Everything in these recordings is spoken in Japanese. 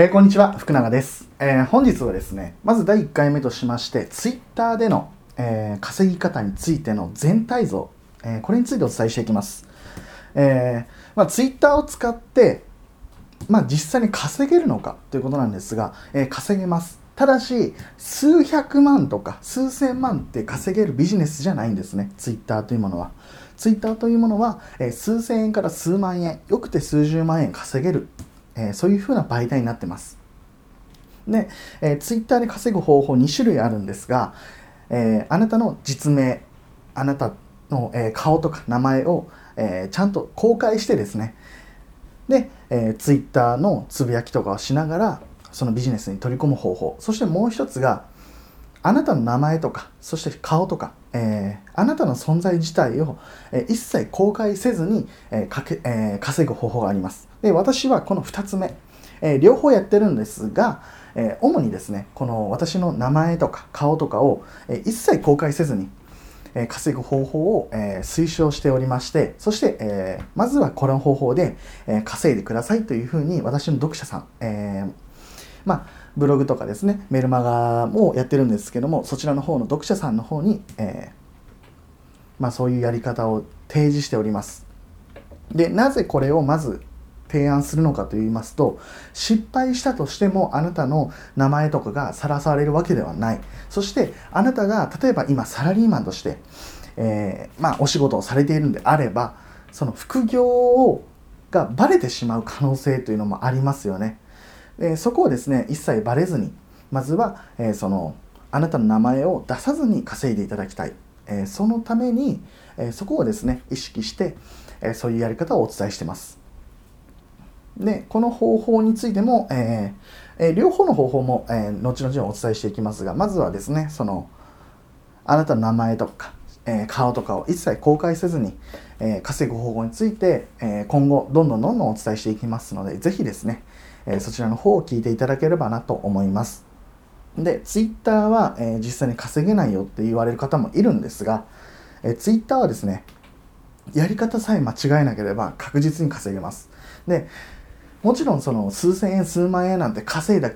えー、こんにちは福永です、えー、本日はですねまず第1回目としまして Twitter での、えー、稼ぎ方についての全体像、えこれについてお伝えしていきます、えまあ、Twitter を使ってまあ、実際に稼げるのかということなんですが、え稼げます。ただし数百万とか数千万って稼げるビジネスじゃないんですね Twitter というものは。Twitter というものは、え数千円から数万円よくて数十万円稼げるえー、そういうふうな媒体になってます。で、えー、ツイッターで稼ぐ方法2種類あるんですが、えー、あなたの実名、あなたの、えー、顔とか名前を、えー、ちゃんと公開してですね、で、えー、ツイッターのつぶやきとかをしながら、そのビジネスに取り込む方法。そしてもう一つが、あなたの名前とか、そして顔とか、えー、あなたの存在自体を、えー、一切公開せずに、えーかけえー、稼ぐ方法があります。で私はこの2つ目、えー、両方やってるんですが、えー、主にですねこの私の名前とか顔とかを、えー、一切公開せずに、え稼ぐ方法を、え推奨しておりましてそして、えまずはこの方法で、え稼いでくださいというふうに私の読者さん、えまあブログとかですねメルマガもやってるんですけどもそちらの方の読者さんの方に、えまあ、そういうやり方を提示しております。でなぜこれをまず提案するのかと言いますと失敗したとしてもあなたの名前とかがさらされるわけではない。そしてあなたが例えば今サラリーマンとして、えー、まあ、お仕事をされているんであればその副業をがバレてしまう可能性というのもありますよね。でそこをですね一切バレずにまずは、えー、そのあなたの名前を出さずに稼いでいただきたい、えー、そのために、えそこをですね意識して、えそういうやり方をお伝えしてます。で、この方法についても、えーえー、両方の方法も、えー、後々お伝えしていきますが、まずはですね、その、あなたの名前とか、えー、顔とかを一切公開せずに、えー、稼ぐ方法について、えー、今後どんどんどんどんお伝えしていきますので、ぜひですね、えー、そちらの方を聞いていただければなと思います。で、Twitter は、えー、実際に稼げないよって言われる方もいるんですが、えー、Twitter はですね、やり方さえ間違えなければ確実に稼げます。で、もちろんその数千円数万円なんて稼いだ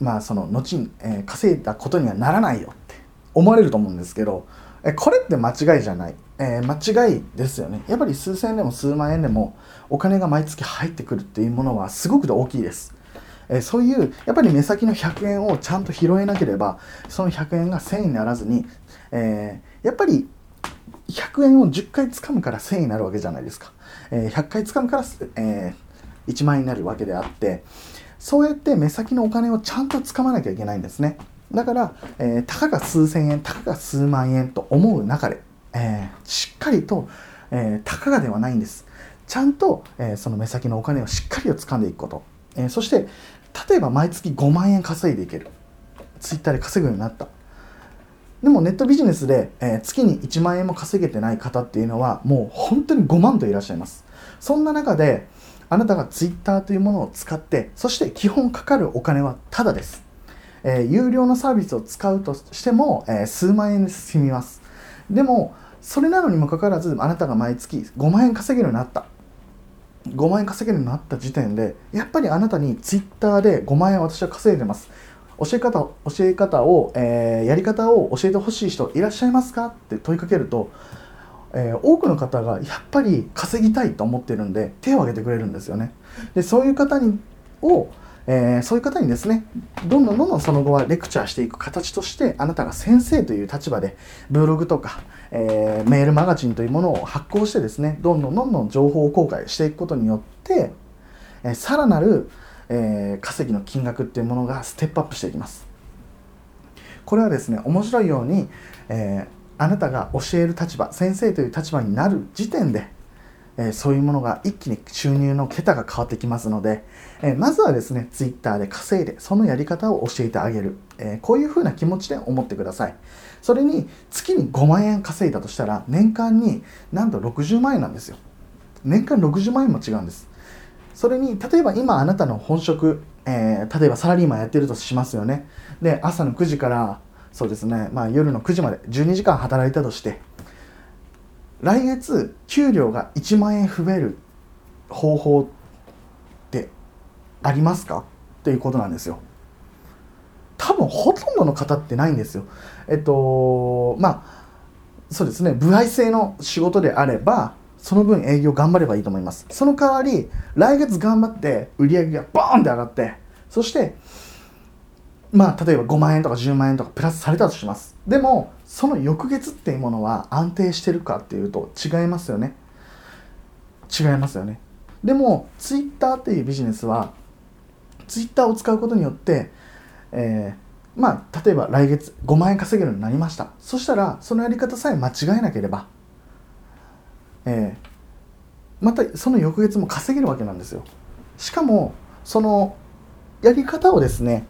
まあその後に、えー、稼いだことにはならないよって思われると思うんですけど、えこれって間違いじゃない、えー、間違いですよね。やっぱり数千円でも数万円でもお金が毎月入ってくるっていうものはすごく大きいです、えー、そういうやっぱり目先の100円をちゃんと拾えなければその100円が1000円にならずに、えやっぱり100円を10回掴むから1000円になるわけじゃないですか、え100回掴むから、えー1万円になるわけであってそうやって目先のお金をちゃんとつかまなきゃいけないんですね。だから、えー、たかが数千円たかが数万円と思う中で、えー、しっかりと、えー、たかがではないんです。ちゃんと、えー、その目先のお金をしっかりと掴んでいくこと、えー、そして例えば毎月5万円稼いでいける。ツイッターで稼ぐようになった。でもネットビジネスで、えー、月に1万円も稼げてない方っていうのはもう本当に5万といらっしゃいます。そんな中であなたが Twitter というものを使ってそして基本かかるお金はタダです、えー、有料のサービスを使うとしても、えー、数万円で済みます。でもそれなのにもかかわらずあなたが毎月5万円稼げるようになった。5万円稼げるようになった時点でやっぱりあなたに Twitter で5万円私は稼いでます。教え方教え方を、えー、やり方を教えてほしい人いらっしゃいますか？って問いかけるとえー、多くの方がやっぱり稼ぎたいと思ってるんで手を挙げてくれるんですよね。でそういう方にを、えー、そういう方にですねどんどんどんどんその後はレクチャーしていく形としてあなたが先生という立場でブログとか、えー、メールマガジンというものを発行してですねどんどんどんどん情報公開していくことによって、えー、さらなる、え稼ぎの金額っていうものがステップアップしていきます。これはですね面白いように、えあなたが教える立場先生という立場になる時点で、え、そういうものが一気に収入の桁が変わってきますので、え、まずはですね Twitter で稼いでそのやり方を教えてあげる、え、こういうふうな気持ちで思ってください。それに月に5万円稼いだとしたら年間になんと60万円なんですよ。年間60万円も違うんです。それに例えば今あなたの本職、え例えばサラリーマンやってるとしますよね。で朝の9時からそうですね、まあ、夜の9時まで12時間働いたとして来月給料が1万円増える方法ってありますか？っていうことなんですよ。多分ほとんどの方ってないんですよ。えっとまあそうですね。歩合制の仕事であればその分営業頑張ればいいと思います。その代わり来月頑張って売り上げがボーンって上がってそしてまあ例えば5万円とか10万円とかプラスされたとします。でもその翌月っていうものは安定してるかっていうと違いますよね。違いますよね。でもツイッターっていうビジネスはツイッターを使うことによって、えー、まあ例えば来月5万円稼げるようになりました。そしたらそのやり方さえ間違えなければ、えー、またその翌月も稼げるわけなんですよ。しかもそのやり方をですね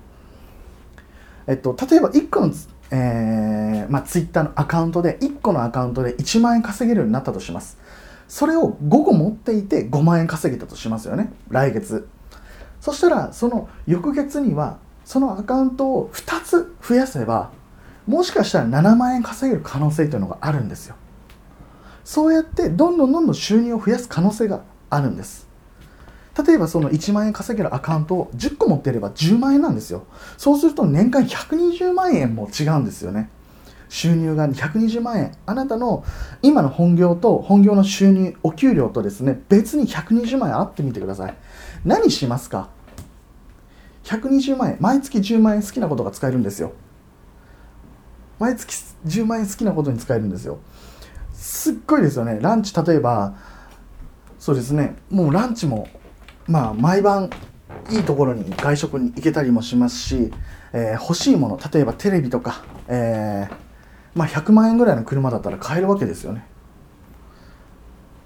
えっと例えば1個のえーまあ、ツイッターのアカウントで1個のアカウントで1万円稼げるようになったとします。それを5個持っていて5万円稼げたとしますよね。来月。そしたらその翌月にはそのアカウントを2つ増やせばもしかしたら7万円稼げる可能性というのがあるんですよ。そうやってどんどんどんどん収入を増やす可能性があるんです。例えばその1万円稼げるアカウントを10個持っていれば10万円なんですよ。そうすると年間120万円も違うんですよね。収入が120万円。あなたの今の本業と本業の収入お給料とですね別に120万円あってみてください。何しますか？120万円。毎月10万円好きなことが使えるんですよ。毎月10万円好きなことに使えるんですよ。すっごいですよね。ランチ例えばそうですね。もうランチもまあ毎晩いいところに外食に行けたりもしますし、えー、欲しいもの例えばテレビとか、えーまあ、100万円ぐらいの車だったら買えるわけですよね。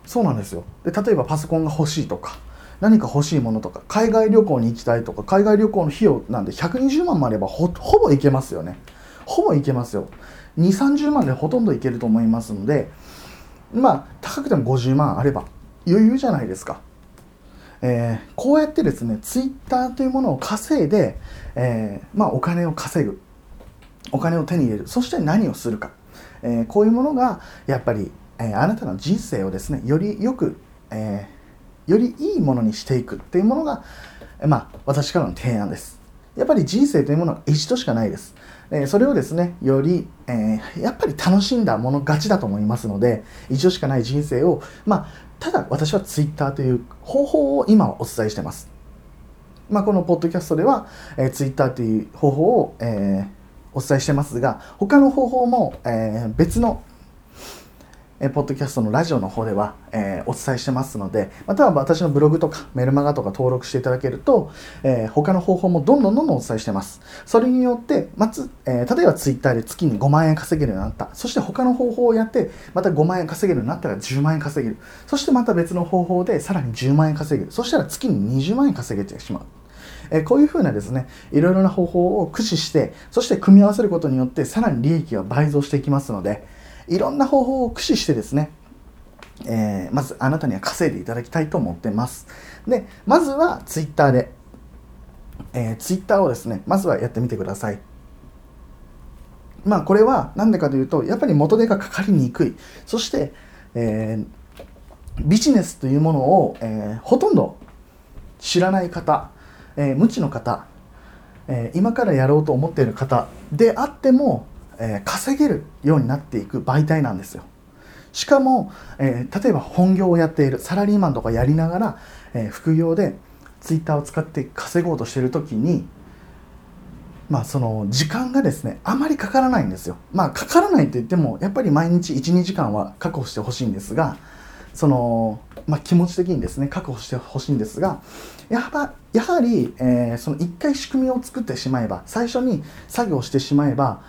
そうなんですよ。で例えばパソコンが欲しいとか何か欲しいものとか海外旅行に行きたいとか海外旅行の費用なんで120万もあればほぼいけますよね。ほぼいけますよ。2 3 0万でほとんどいけると思いますのでまあ高くても50万あれば余裕じゃないですか。えー、こうやってですねツイッターというものを稼いで、えー、まあ、お金を稼ぐ。お金を手に入れる。そして何をするか、えー、こういうものがやっぱり、えあなたの人生をですねよりよく、えよりいいものにしていく。っていうものが、まあ、私からの提案です。やっぱり人生というものは一度しかないです。えそれをですね、より、えー、やっぱり楽しんだもの勝ちだと思いますので、一度しかない人生を、まあ、ただ私は Twitter という方法を今はお伝えしてます。まあ、このポッドキャストでは、えー、Twitter という方法を、えー、お伝えしてますが、他の方法も、えー、別のえポッドキャストのラジオの方では、えー、お伝えしてますので、または私のブログとかメルマガとか登録していただけると、えー、他の方法もどんどんどんどんお伝えしてます。それによって、まず、えー、例えば Twitter で月に5万円稼げるようになった。そして他の方法をやって、また5万円稼げるようになったら10万円稼げる。そしてまた別の方法でさらに10万円稼げる。そしたら月に20万円稼げてしまう。えこういうふうなですねいろいろな方法を駆使してそして組み合わせることによってさらに利益が倍増していきますので、いろんな方法を駆使してですね、えー、まずあなたには稼いでいただきたいと思ってます。で、まずは Twitter で、えー、Twitter をですね、まずはやってみてください。まあこれは何でかというと、やっぱり元手がかかりにくい。そして、えー、ビジネスというものを、えー、ほとんど知らない方、えー、無知の方、えー、今からやろうと思っている方であっても、えー、稼げるようになっていく媒体なんですよ。しかも、えー、例えば本業をやっているサラリーマンとかやりながら、えー、副業でツイッターを使って稼ごうとしてる時にまあその時間がですねあまりかからないんですよ。まあかからないと言ってもやっぱり毎日12時間は確保してほしいんですがその、まあ、気持ち的にですね確保してほしいんですがやはやはり、えー、その1回仕組みを作ってしまえば最初に作業してしまえば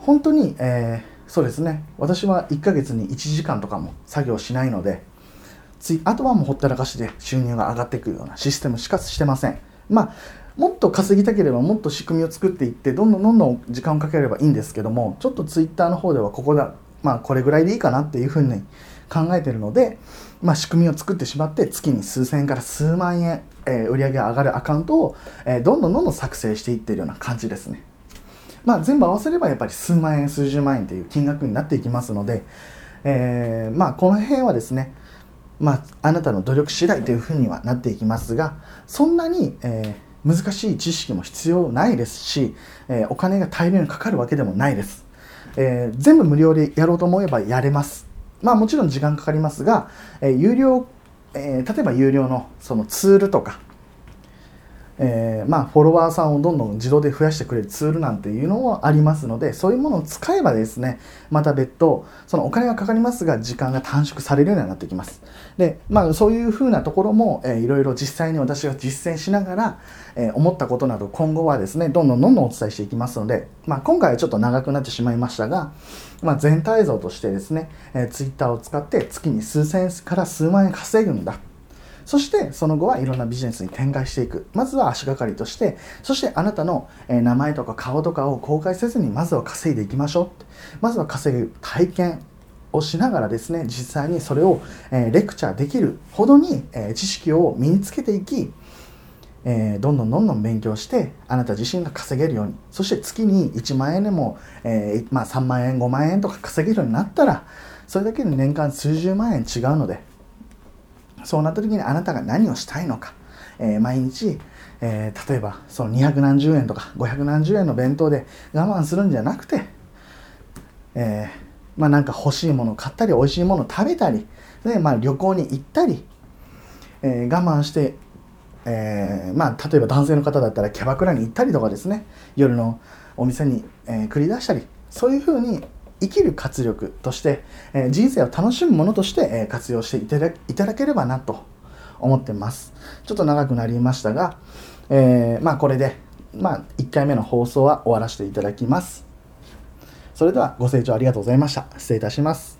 本当に、えー、そうですね私は1ヶ月に1時間とかも作業しないのでつあとはもうほったらかしで収入が上がっていくようなシステムしかしてませんまあもっと稼ぎたければもっと仕組みを作っていってどんどんどんどん時間をかければいいんですけどもちょっとツイッターの方ではここだまあこれぐらいでいいかなっていうふうに考えてるので、まあ、仕組みを作ってしまって月に数千円から数万円、えー、売り上げが上がるアカウントを、えー、どんどんどんどん作成していってるような感じですね。まあ、全部合わせればやっぱり数万円数十万円という金額になっていきますので、えー、まあこの辺はですねまあ、あなたの努力次第というふうにはなっていきますがそんなに、え難しい知識も必要ないですし、えー、お金が大量にかかるわけでもないです、え、全部無料でやろうと思えばやれます。まあもちろん時間かかりますが、え、有料、え例えば有料のそのツールとかえー、まあ、フォロワーさんをどんどん自動で増やしてくれるツールなんていうのもありますのでそういうものを使えばですねまた別途そのお金がかかりますが時間が短縮されるようになってきます。で、まあ、そういうふうなところも、えー、いろいろ実際に私が実践しながら、えー、思ったことなど今後はですねどんどんどんどんお伝えしていきますので、まあ、今回はちょっと長くなってしまいましたが、まあ、全体像としてですね、えー、Twitter を使って月に数千円から数万円稼ぐんだ。そしてその後はいろんなビジネスに展開していく。まずは足がかりとしてそしてあなたの名前とか顔とかを公開せずにまずは稼いでいきましょう。まずは稼ぐ体験をしながらですね実際にそれを、えレクチャーできるほどに、え知識を身につけていきえー、どんどんどんどん勉強してあなた自身が稼げるように。そして月に1万円でも、えー、まあ、3万円5万円とか稼げるようになったらそれだけで年間数十万円違うのでそうなった時にあなたが何をしたいのか、えー、毎日、えー、例えばその200何十円とか500何十円の弁当で我慢するんじゃなくて、えー、まあなんか欲しいもの買ったり美味しいもの食べたりで、まあ、旅行に行ったり、え我慢して、えまあ例えば男性の方だったらキャバクラに行ったりとかですね。夜のお店に、え繰り出したりそういうふうに生きる活力として、えー、人生を楽しむものとして、えー、活用していただければなと思ってます。ちょっと長くなりましたが、えー、まあこれで、まあ1回目の放送は終わらせていただきます。それではご清聴ありがとうございました。失礼いたします。